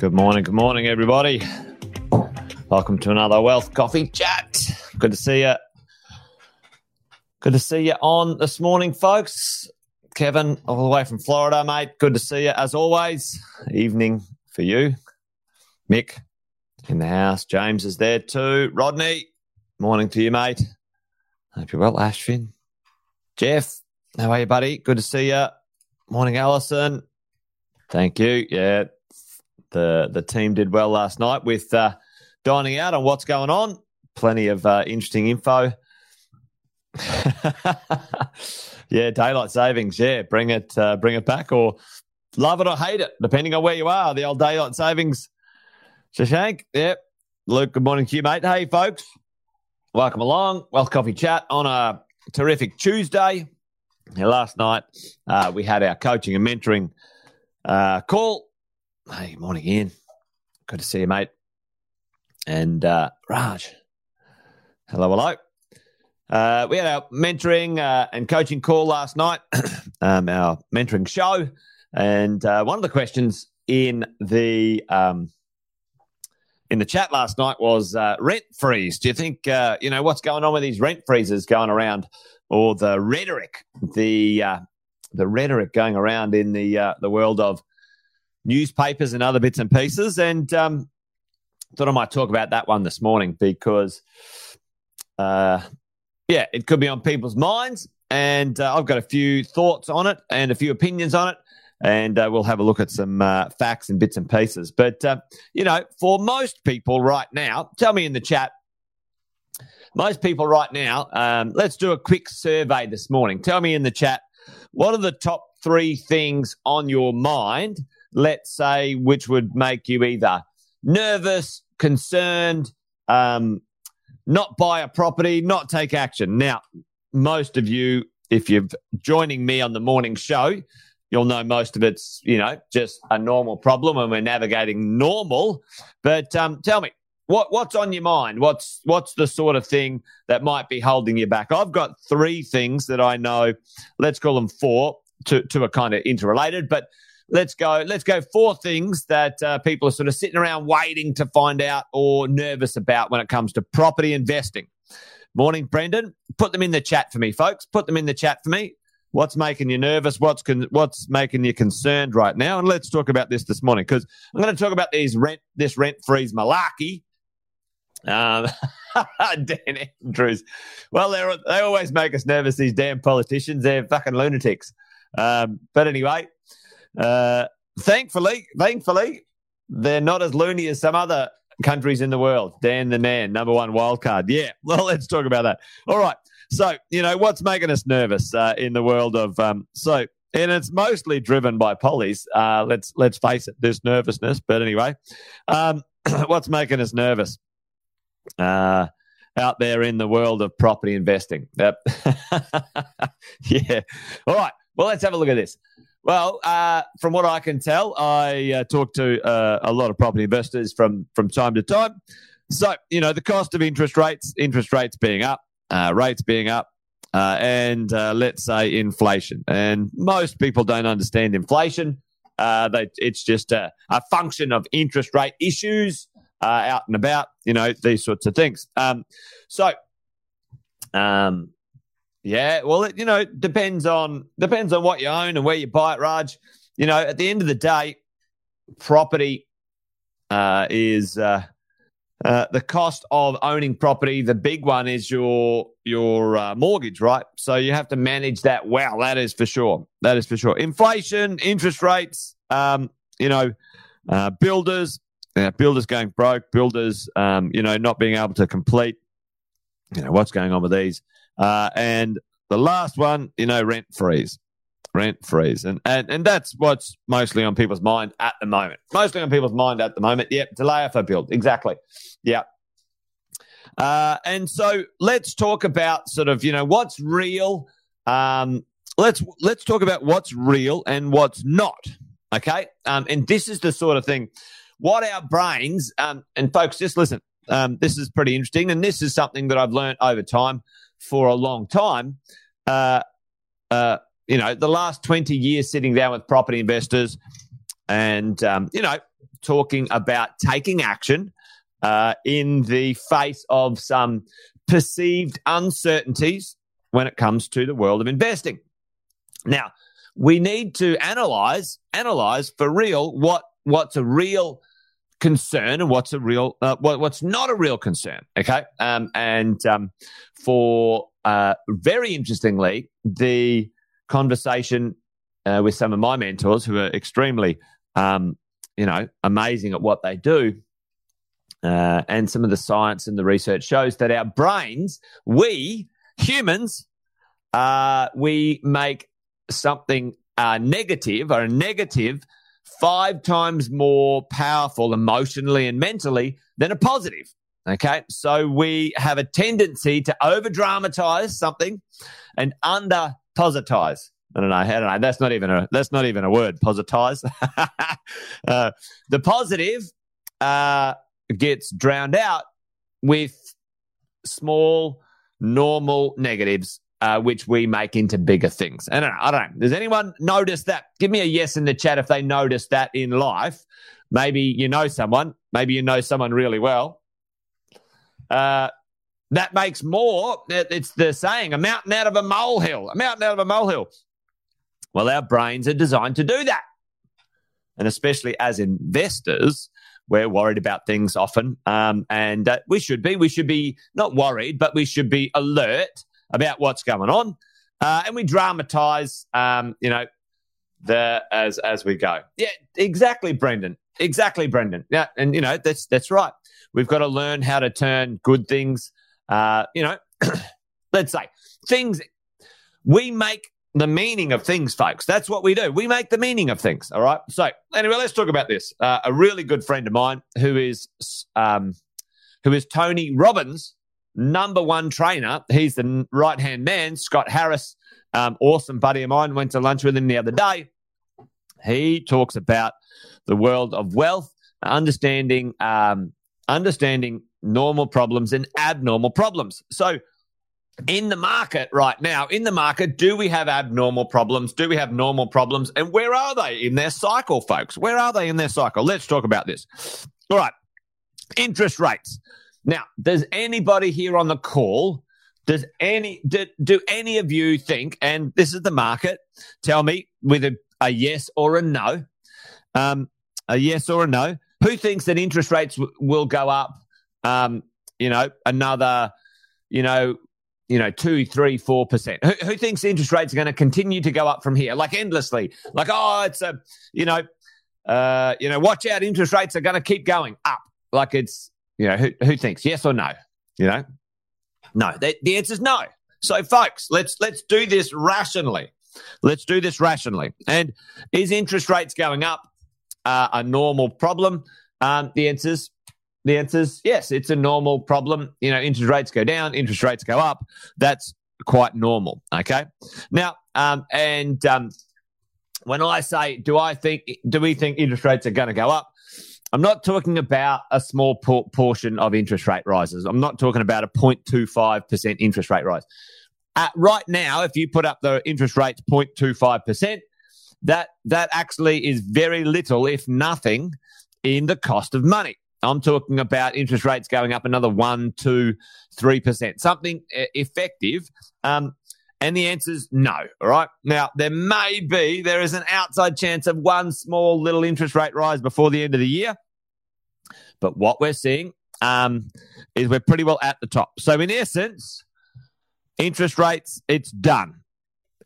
Good morning, good morning, everybody. Welcome to another Wealth Coffee Chat. Good to see you. Good to see you on this morning, folks. Kevin, all the way from Florida, mate. Good to see you as always. Evening for you. Mick in the house. James is there too. Rodney, morning to you, mate. Hope you're well. Ashvin, Jeff, how are you, buddy? Good to see you. Morning, Allison. Thank you. Yeah, the the team did well last night with uh, dining out on what's going on. Plenty of uh, interesting info. yeah, daylight savings. Yeah, bring it, uh, bring it back, or love it or hate it, depending on where you are. The old daylight savings. Shashank. Yep. Luke. Good morning to you, mate. Hey, folks. Welcome along. Wealth Coffee Chat on a terrific Tuesday. Last night uh, we had our coaching and mentoring uh, call. Hey, morning, Ian. Good to see you, mate. And uh, Raj. Hello, hello. Uh, we had our mentoring uh, and coaching call last night, um, our mentoring show. And uh, one of the questions in the um, in the chat last night was uh, rent freeze. Do you think uh, you know what's going on with these rent freezes going around, or the rhetoric, the uh, the rhetoric going around in the the world of newspapers and other bits and pieces? And um, thought I might talk about that one this morning because, uh, yeah, it could be on people's minds, and uh, I've got a few thoughts on it and a few opinions on it and uh, we'll have a look at some uh, facts and bits and pieces. But, uh, you know, for most people right now, tell me in the chat, most people right now, um, let's do a quick survey this morning. Tell me in the chat, what are the top three things on your mind, let's say, which would make you either nervous, concerned, um, not buy a property, not take action? Now, most of you, if you're joining me on the morning show, you'll know most of it's you know just a normal problem and we're navigating normal. But um, tell me what what's on your mind? What's what's the sort of thing that might be holding you back? I've got three things that i know let's call them four to to a kind of interrelated but let's go let's go four things that uh, people are sort of sitting around waiting to find out or nervous about when it comes to property investing morning brendan put them in the chat for me folks put them in the chat for me What's making you nervous? What's con- what's making you concerned right now? And let's talk about this this morning because I'm going to talk about these rent this rent freeze malarkey. Um, Dan Andrews. Well, they they always make us nervous. These damn politicians. They're fucking lunatics. Um, but anyway, uh, thankfully, thankfully, they're not as loony as some other countries in the world. Dan the man, number one wild card. Yeah. Well, let's talk about that. All right. So, you know, what's making us nervous uh, in the world of um, so and it's mostly driven by pollies. Uh, let's let's face it, this nervousness. But anyway, um, what's making us nervous uh, out there in the world of property investing? Yep. yeah. All right. Well, let's have a look at this. Well, uh, from what I can tell, I uh, talk to uh, a lot of property investors from from time to time. So, you know, the cost of interest rates, interest rates being up, uh, rates being up, uh, and uh, let's say inflation. And most people don't understand inflation. They, it's just a, a, function of interest rate issues out and about, you know, these sorts of things. Um, so, um, yeah, well, it, you know, depends on depends on what you own and where you buy it, Raj. You know, at the end of the day, property uh, is uh, the cost of owning property, the big one is your your uh, mortgage, right? So you have to manage that well. That is for sure. That is for sure. Inflation, interest rates, um, you know, uh, builders, uh, builders going broke, builders, um, you know, not being able to complete. You know what's going on with these, uh, and the last one, you know, rent freeze rent freeze. And, and and that's what's mostly on people's mind at the moment. Mostly on people's mind at the moment. Yep, delay a build. Exactly. Yeah. Uh, and so let's talk about sort of, you know, what's real. Um, let's let's talk about what's real and what's not. Okay. Um, and this is the sort of thing what our brains, um, and folks, just listen. Um, this is pretty interesting, and this is something that I've learned over time for a long time. Uh, uh, you know, the last 20 years sitting down with property investors and, um, you know, talking about taking action uh, in the face of some perceived uncertainties when it comes to the world of investing. Now, we need to analyze, analyze for real what what's a real concern and what's a real uh, what, what's not a real concern. Okay, um, and um, for uh, very interestingly, the conversation uh, with some of my mentors who are extremely, um, you know, amazing at what they do. Uh, and some of the science and the research shows that our brains, we humans, uh, we make something uh, negative or a negative five times more powerful emotionally and mentally than a positive. Okay. So we have a tendency to over dramatize something and under positize. I don't know. I don't know. That's not even a that's not even a word. Positize. uh, the positive uh, gets drowned out with small, normal negatives uh, which we make into bigger things. I don't know. I don't know. Does anyone notice that? Give me a yes in the chat if they notice that in life. Maybe you know someone. Maybe you know someone really well. Uh, that makes more. It's the saying, a mountain out of a molehill. A mountain out of a molehill. Well, our brains are designed to do that. And especially as investors, we're worried about things often. Um, and uh, we should be. We should be not worried, but we should be alert about what's going on, uh, and we dramatize, um, you know, the as as we go. Yeah, exactly, Brendan. Exactly, Brendan. Yeah, and you know that's that's right. We've got to learn how to turn good things. Uh, you know, let's say things we make the meaning of things, folks. That's what we do. We make the meaning of things. All right. So anyway, let's talk about this. Uh, a really good friend of mine who is um, who is Tony Robbins number one trainer. He's the right hand man, Scott Harris, um, awesome buddy of mine. Went to lunch with him the other day. He talks about the world of wealth, understanding, um, understanding normal problems and abnormal problems. So, in the market right now, in the market, do we have abnormal problems? Do we have normal problems? And where are they in their cycle, folks? Where are they in their cycle? Let's talk about this. All right. Interest rates. Now, does anybody here on the call, does any do, do any of you think, and this is the market, tell me with a, a yes or a no, um, a yes or a no, who thinks that interest rates w- will go up, um, you know, another, you know, you know, two, three, four percent. Who, who thinks interest rates are going to continue to go up from here, like endlessly? Like, oh, it's a, you know, uh, you know, watch out, interest rates are going to keep going up. Like it's you know, who, who thinks yes or no? You know, no. The, the answer is no. So, folks, let's let's do this rationally. Let's do this rationally. And is interest rates going up uh, a normal problem? Um, the answer's the answer's yes. It's a normal problem. You know, interest rates go down, interest rates go up. That's quite normal. Okay. Now, um, and um, when I say, do I think, do we think interest rates are going to go up? I'm not talking about a small por- portion of interest rate rises. I'm not talking about a 0.25% interest rate rise. At right now, if you put up the interest rates 0.25%, that that actually is very little, if nothing, in the cost of money. I'm talking about interest rates going up another one, two, three percent, something effective. Um, and the answer is no. All right. Now, there may be, there is an outside chance of one small little interest rate rise before the end of the year. But what we're seeing um, is we're pretty well at the top. So, in essence, interest rates, it's done.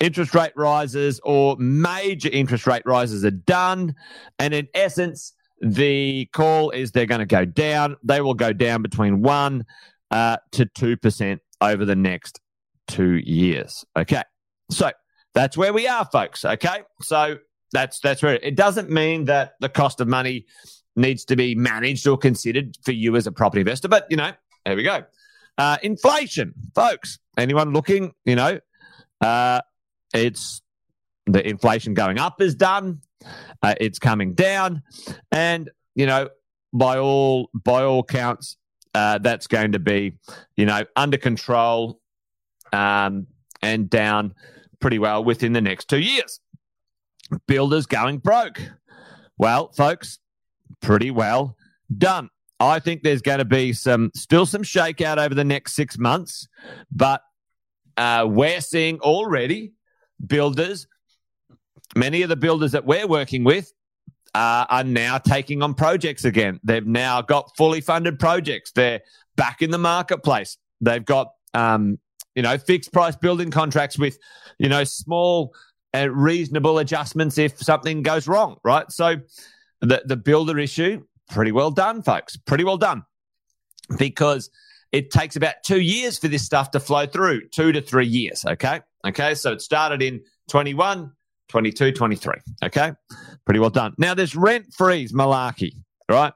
Interest rate rises or major interest rate rises are done. And in essence, the call is they're going to go down. They will go down between 1 uh, to 2% over the next two years. Okay. So that's where we are, folks. Okay. So that's that's where it doesn't mean that the cost of money needs to be managed or considered for you as a property investor, but you know, there we go. Uh, inflation, folks. Anyone looking, you know, uh, it's the inflation going up is done. Uh, it's coming down, and you know, by all by all counts, uh, that's going to be, you know, under control um, and down pretty well within the next two years. Builders going broke. Well, folks, pretty well done. I think there's going to be some still some shakeout over the next six months, but uh, we're seeing already builders, many of the builders that we're working with uh, are now taking on projects again. They've now got fully funded projects. They're back in the marketplace. They've got, um, you know, fixed price building contracts with, you know, small and reasonable adjustments if something goes wrong, right? So the, the builder issue, pretty well done, folks. Pretty well done. Because it takes about two years for this stuff to flow through, two to three years. Okay. Okay. So it started in 21, 22, 23. Okay. Pretty well done. Now there's rent freeze malarkey, right?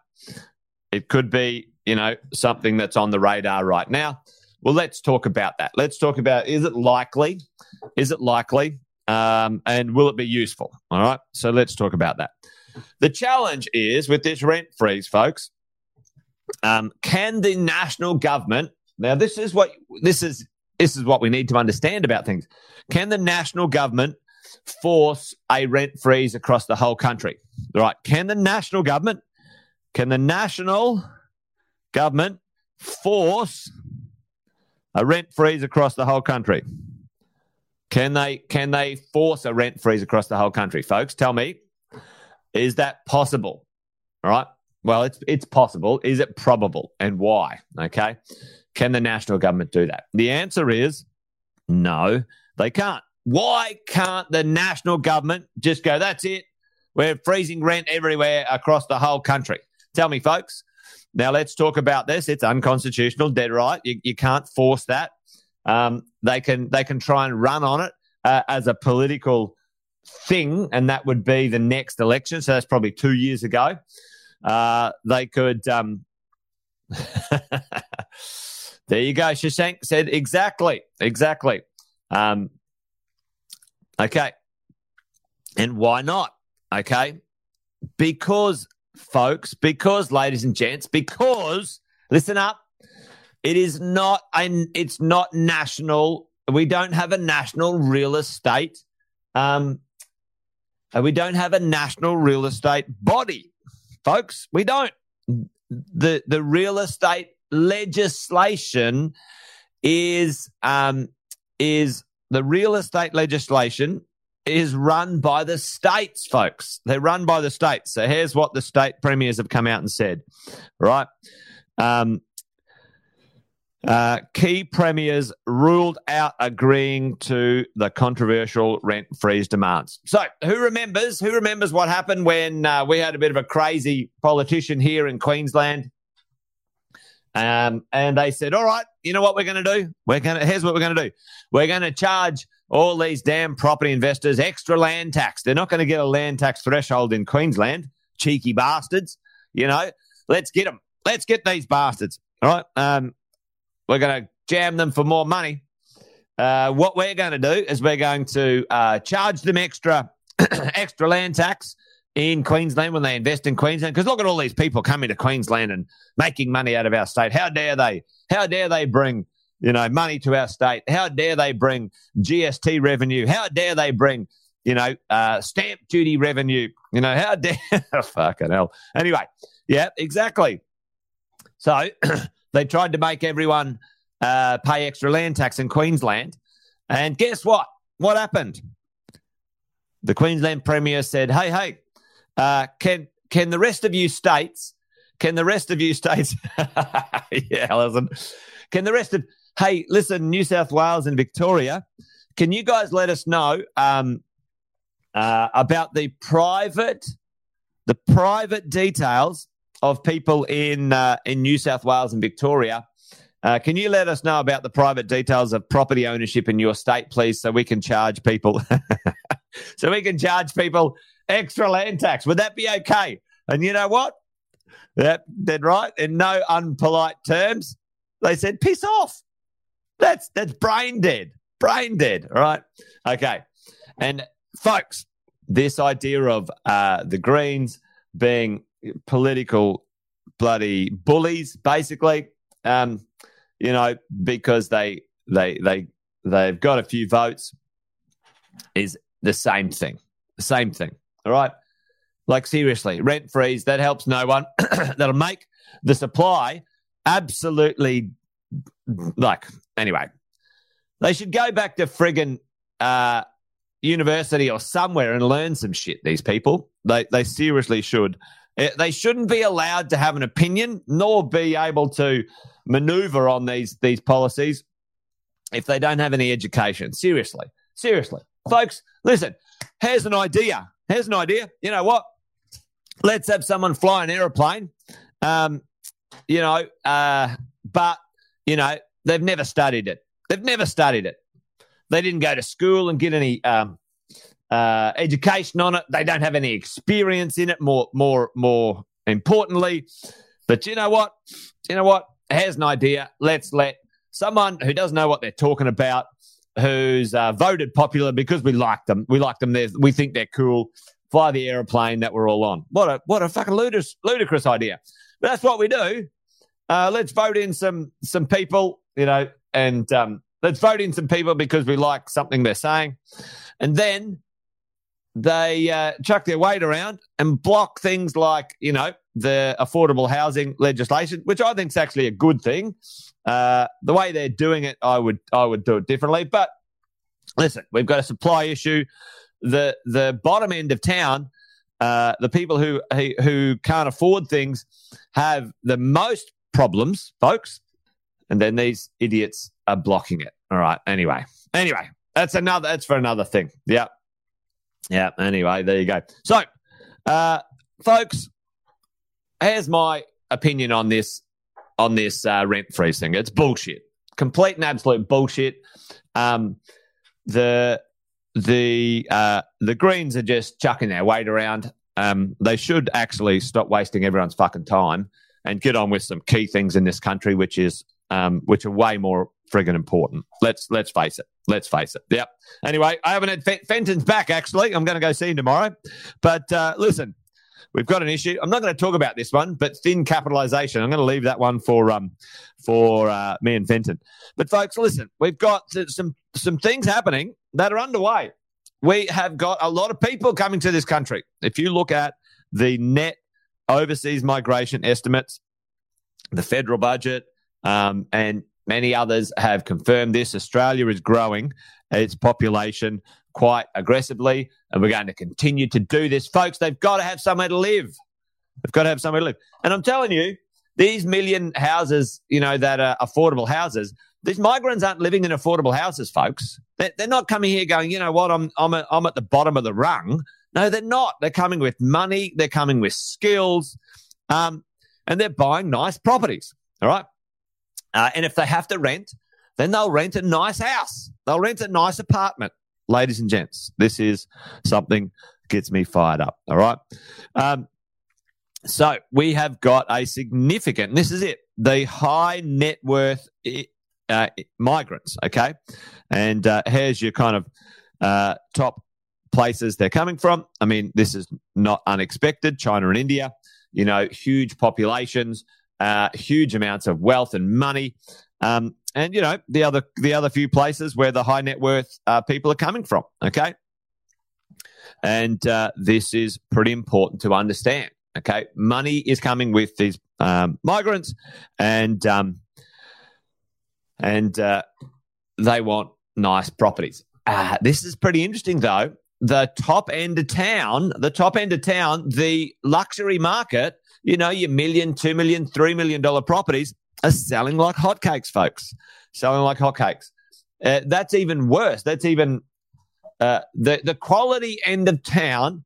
It could be, you know, something that's on the radar right now. Well, let's talk about that. Let's talk about is it likely? Is it likely? Um, and will it be useful? All right. So let's talk about that. The challenge is with this rent freeze, folks, um, can the national government now this is what this is this is what we need to understand about things. Can the national government force a rent freeze across the whole country? Right? Can the national government can the national government force a rent freeze across the whole country? Can they can they force a rent freeze across the whole country, folks? Tell me, is that possible? All right. Well, it's it's possible. Is it probable, and why? Okay. Can the national government do that? The answer is no, they can't. Why can't the national government just go? That's it. We're freezing rent everywhere across the whole country. Tell me, folks. Now let's talk about this. It's unconstitutional, dead right. You, you can't force that. Um, they can they can try and run on it uh, as a political thing, and that would be the next election. So that's probably two years ago. Uh, they could. Um, there you go. Shashank said exactly, exactly. Um, okay, and why not? Okay, because folks, because ladies and gents, because listen up. It is not an. It's not national. We don't have a national real estate um, we don't have a national real estate body, folks. We don't. The the real estate legislation is um, is the real estate legislation is run by the states, folks. They're run by the states. So here's what the state premiers have come out and said, right? Um, uh, key premiers ruled out agreeing to the controversial rent freeze demands. So, who remembers? Who remembers what happened when uh, we had a bit of a crazy politician here in Queensland? Um, and they said, "All right, you know what we're going to do? We're going to here's what we're going to do. We're going to charge all these damn property investors extra land tax. They're not going to get a land tax threshold in Queensland, cheeky bastards. You know, let's get them. Let's get these bastards. All right. Um, we're going to jam them for more money. Uh, what we're going to do is we're going to uh, charge them extra extra land tax in Queensland when they invest in Queensland. Because look at all these people coming to Queensland and making money out of our state. How dare they? How dare they bring you know money to our state? How dare they bring GST revenue? How dare they bring you know uh, stamp duty revenue? You know how dare fucking hell. Anyway, yeah, exactly. So They tried to make everyone uh, pay extra land tax in Queensland. And guess what? What happened? The Queensland Premier said, hey, hey, uh, can, can the rest of you states, can the rest of you states, yeah, listen, can the rest of, hey, listen, New South Wales and Victoria, can you guys let us know um, uh, about the private, the private details of people in uh, in New South Wales and Victoria. Uh, can you let us know about the private details of property ownership in your state, please, so we can charge people, so we can charge people extra land tax? Would that be okay? And you know what? That dead right. In no unpolite terms, they said, "Piss off." That's that's brain dead. Brain dead. All right. Okay. And folks, this idea of uh, the Greens being political bloody bullies, basically. Um, you know, because they they they they've got a few votes is the same thing. The same thing. All right. Like seriously, rent freeze that helps no one. That'll make the supply absolutely like anyway. They should go back to friggin' uh, university or somewhere and learn some shit. These people, they they seriously should. Eh, They shouldn't be allowed to have an opinion, nor be able to maneuver on these these policies if they don't have any education. Seriously, seriously, folks. Listen, here's an idea. Here's an idea. You know what? Let's have someone fly an aeroplane. Um, you know, uh, but you know they've never studied it. They've never studied it. They didn't go to school and get any um, uh, education on it. They don't have any experience in it. More, more, more importantly, but you know what? You know what? Here's an idea. Let's let someone who doesn't know what they're talking about, who's uh, voted popular because we like them, we like them. They're, we think they're cool. Fly the aeroplane that we're all on. What a what a fucking ludicrous, ludicrous idea. But that's what we do. Uh, let's vote in some some people, you know, and um, let's vote in some people because we like something they're saying, and then they uh, chuck their weight around and block things like you know the affordable housing legislation, which I think is actually a good thing. Uh, the way they're doing it, I would I would do it differently. But listen, we've got a supply issue. The the bottom end of town, uh, the people who, who can't afford things, have the most problems, folks. And then these idiots are blocking it. All right. Anyway, anyway, that's another. That's for another thing. Yeah. Yeah. Anyway, there you go. So, uh, folks, here's my opinion on this on this uh, rent freeze thing. It's bullshit, complete and absolute bullshit. Um, the the uh, the Greens are just chucking their weight around. Um, they should actually stop wasting everyone's fucking time and get on with some key things in this country, which is um, which are way more friggin' important. Let's let's face it. Let's face it. Yep. Anyway, I haven't had Fen- Fenton's back actually. I'm going to go see him tomorrow. But uh, listen, we've got an issue. I'm not going to talk about this one, but thin capitalisation. I'm going to leave that one for um for uh, me and Fenton. But folks, listen, we've got some some things happening that are underway. We have got a lot of people coming to this country. If you look at the net overseas migration estimates, the federal budget, um, and many others have confirmed this. Australia is growing its population quite aggressively, and we're going to continue to do this. Folks, they've got to have somewhere to live. They've got to have somewhere to live. And I'm telling you, these million houses, you know, that are affordable houses, these migrants aren't living in affordable houses, folks. They're, not coming here going, you know what, I'm, I'm, a, I'm at the bottom of the rung. No, they're not. They're coming with money, they're coming with skills, um, and they're buying nice properties. All right. Uh, and if they have to rent, then they'll rent a nice house. They'll rent a nice apartment. Ladies and gents, this is something gets me fired up. All right. Um, so we have got a significant, this is it, the high net worth uh, migrants. Okay. And uh, here's your kind of uh, top places they're coming from. I mean, this is not unexpected. China and India, you know, huge populations, uh, huge amounts of wealth and money. Um, and you know the other the other few places where the high net worth uh, people are coming from. Okay, and uh, this is pretty important to understand. Okay, money is coming with these um, migrants, and um, and uh, they want nice properties. Uh, this is pretty interesting, though. The top end of town, the top end of town, the luxury market, you know, your million, two million, three million dollar properties are selling like hotcakes, folks. Selling like hotcakes. Uh, that's even worse. That's even uh, the the quality end of town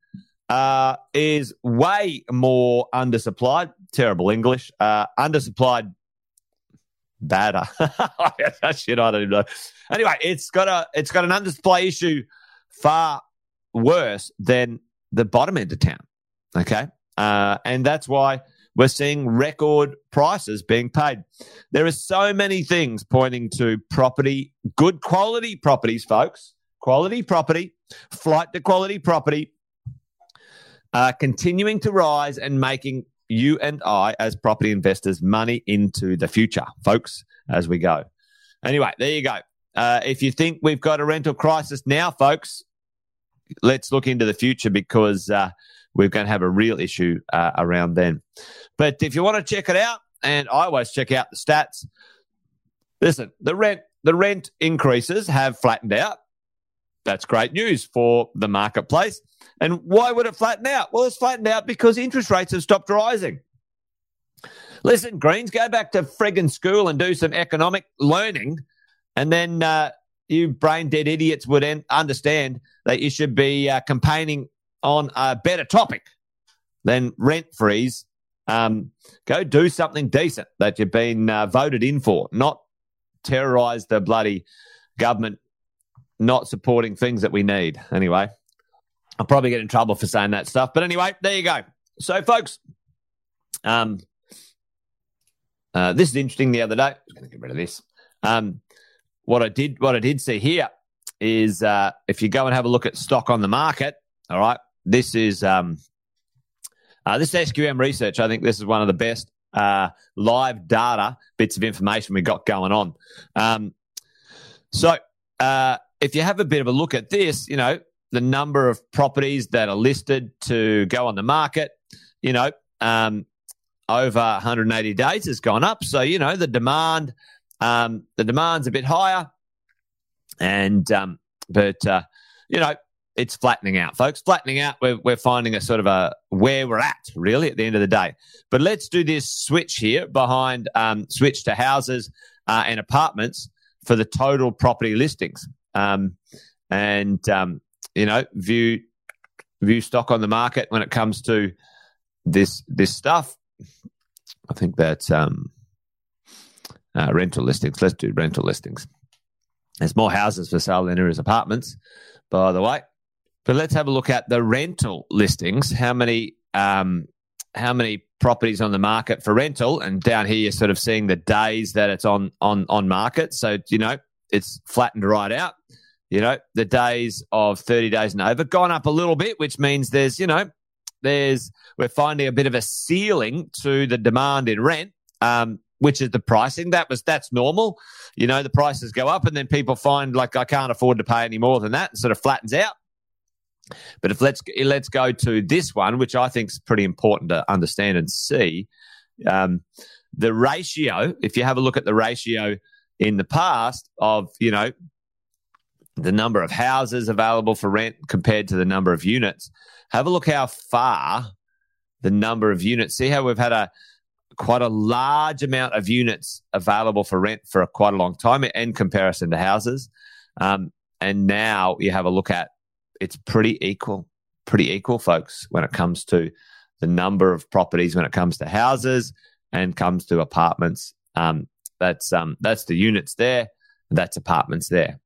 uh, is way more undersupplied. Terrible English. Uh, undersupplied. Badder. that Shit, I don't even know. Anyway, it's got a it's got an undersupply issue far worse than the bottom end of town. Okay, uh, and that's why we're seeing record prices being paid. There are so many things pointing to property, good quality properties, folks, quality property, flight to quality property, uh, continuing to rise and making you and I, as property investors, money into the future, folks, as we go. Anyway, there you go. Uh, if you think we've got a rental crisis now, folks, let's look into the future because uh, we're going to have a real issue uh, around then. But if you want to check it out, and I always check out the stats. Listen, the rent the rent increases have flattened out. That's great news for the marketplace. And why would it flatten out? Well, it's flattened out because interest rates have stopped rising. Listen, Greens, go back to friggin' school and do some economic learning, and then uh, you brain dead idiots would en- understand that you should be uh, campaigning on a better topic than rent freeze. Um, go do something decent that you've been uh, voted in for, not terrorize the bloody government not supporting things that we need. Anyway, I'll probably get in trouble for saying that stuff. But anyway, there you go. So, folks, um, uh, this is interesting. The other day, I'm going to get rid of this. Um, what I did, what I did see here is uh, if you go and have a look at stock on the market. All right, this is um, uh, this is SQM research. I think this is one of the best uh, live data bits of information we got going on. Um, so uh, if you have a bit of a look at this, you know the number of properties that are listed to go on the market, you know, um, over 180 days has gone up. So, you know, the demand, um, the demand's a bit higher. And, um, but, uh, you know, it's flattening out, folks. Flattening out. We're, we're finding a sort of a where we're at, really, at the end of the day. But let's do this switch here behind um, switch to houses uh, and apartments for the total property listings. Um, and, um, you know, view view stock on the market when it comes to this this stuff. I think that um, uh, rental listings. Let's do rental listings. There's more houses for sale than there is apartments, by the way. But let's have a look at the rental listings. How many um, how many properties on the market for rental? And down here, you're sort of seeing the days that it's on on on market. So you know it's flattened right out. You know the days of 30 days and over gone up a little bit, which means there's you know there's we're finding a bit of a ceiling to the demand in rent, um, which is the pricing. That was that's normal. You know, the prices go up, and then people find like I can't afford to pay any more than that, and sort of flattens out. But if let's let's go to this one, which I think is pretty important to understand and see, um, the ratio. If you have a look at the ratio in the past of you know the number of houses available for rent compared to the number of units, have a look how far the number of units. See how we've had a quite a large amount of units available for rent for a, quite a long time in comparison to houses. Um, and now you have a look at it's pretty equal, pretty equal, folks, when it comes to the number of properties, when it comes to houses and comes to apartments. Um, that's um, that's the units there, that's apartments there.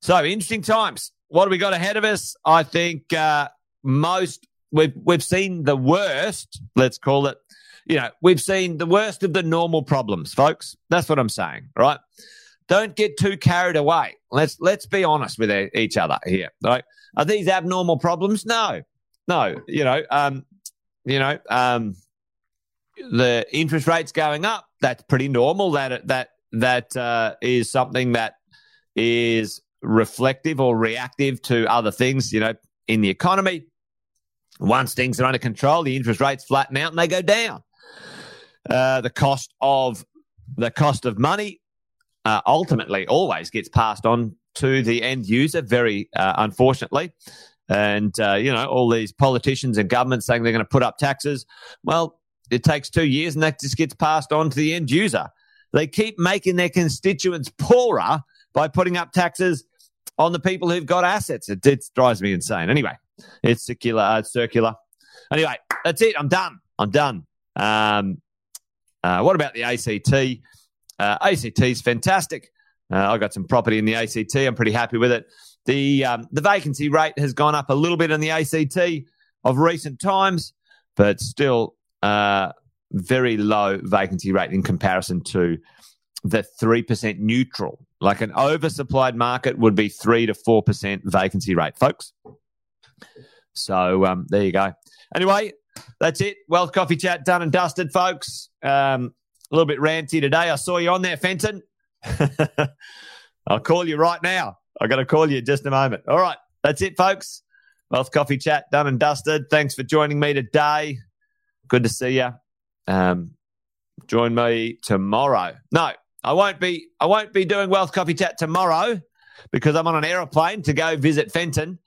So interesting times. What do we got ahead of us? I think uh, most we've we've seen the worst. Let's call it. You know, we've seen the worst of the normal problems, folks. That's what I'm saying, right? Don't get too carried away. Let's let's be honest with each other here. Right? Are these abnormal problems? No, no. You know, um, you know, um, the interest rates going up. That's pretty normal. That that that uh, is something that is reflective or reactive to other things. You know, in the economy. Once things are under control, the interest rates flatten out and they go down. Uh, the cost of the cost of money uh, ultimately always gets passed on to the end user, very uh, unfortunately. And, uh, you know, all these politicians and governments saying they're going to put up taxes. Well, it takes two years and that just gets passed on to the end user. They keep making their constituents poorer by putting up taxes on the people who've got assets. It, it drives me insane. Anyway, it's circular. Uh, it's circular. Anyway, that's it. I'm done. I'm done. Um, uh, what about the ACT? Uh, ACT is fantastic. Uh, I got some property in the ACT. I'm pretty happy with it. The um, the vacancy rate has gone up a little bit in the ACT of recent times, but still uh, very low vacancy rate in comparison to the three percent neutral. Like an oversupplied market would be three to four percent vacancy rate, folks. So um, there you go. Anyway, that's it. Wealth Coffee Chat done and dusted, folks. Um, a little bit ranty today. I saw you on there, Fenton. I'll call you right now. i got to call you just a moment. All right. That's it, folks. Wealth Coffee Chat done and dusted. Thanks for joining me today. Good to see you. Um, join me tomorrow. No, I won't be. I won't be doing Wealth Coffee Chat tomorrow because I'm on an aeroplane to go visit Fenton.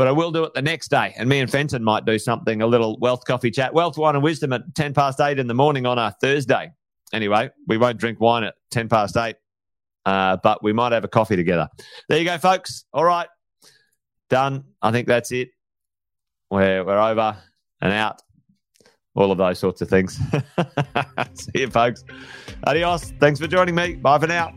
But I will do it the next day, and me and Fenton might do something a little Wealth Coffee Chat, Wealth Wine and Wisdom at ten past eight in the morning on a Thursday. Anyway, we won't drink wine at ten past eight, uh, but we might have a coffee together. There you go, folks. All right, done. I think that's it. We're we're over and out all of those sorts of things. See you, folks. Adios. Thanks for joining me. Bye for now.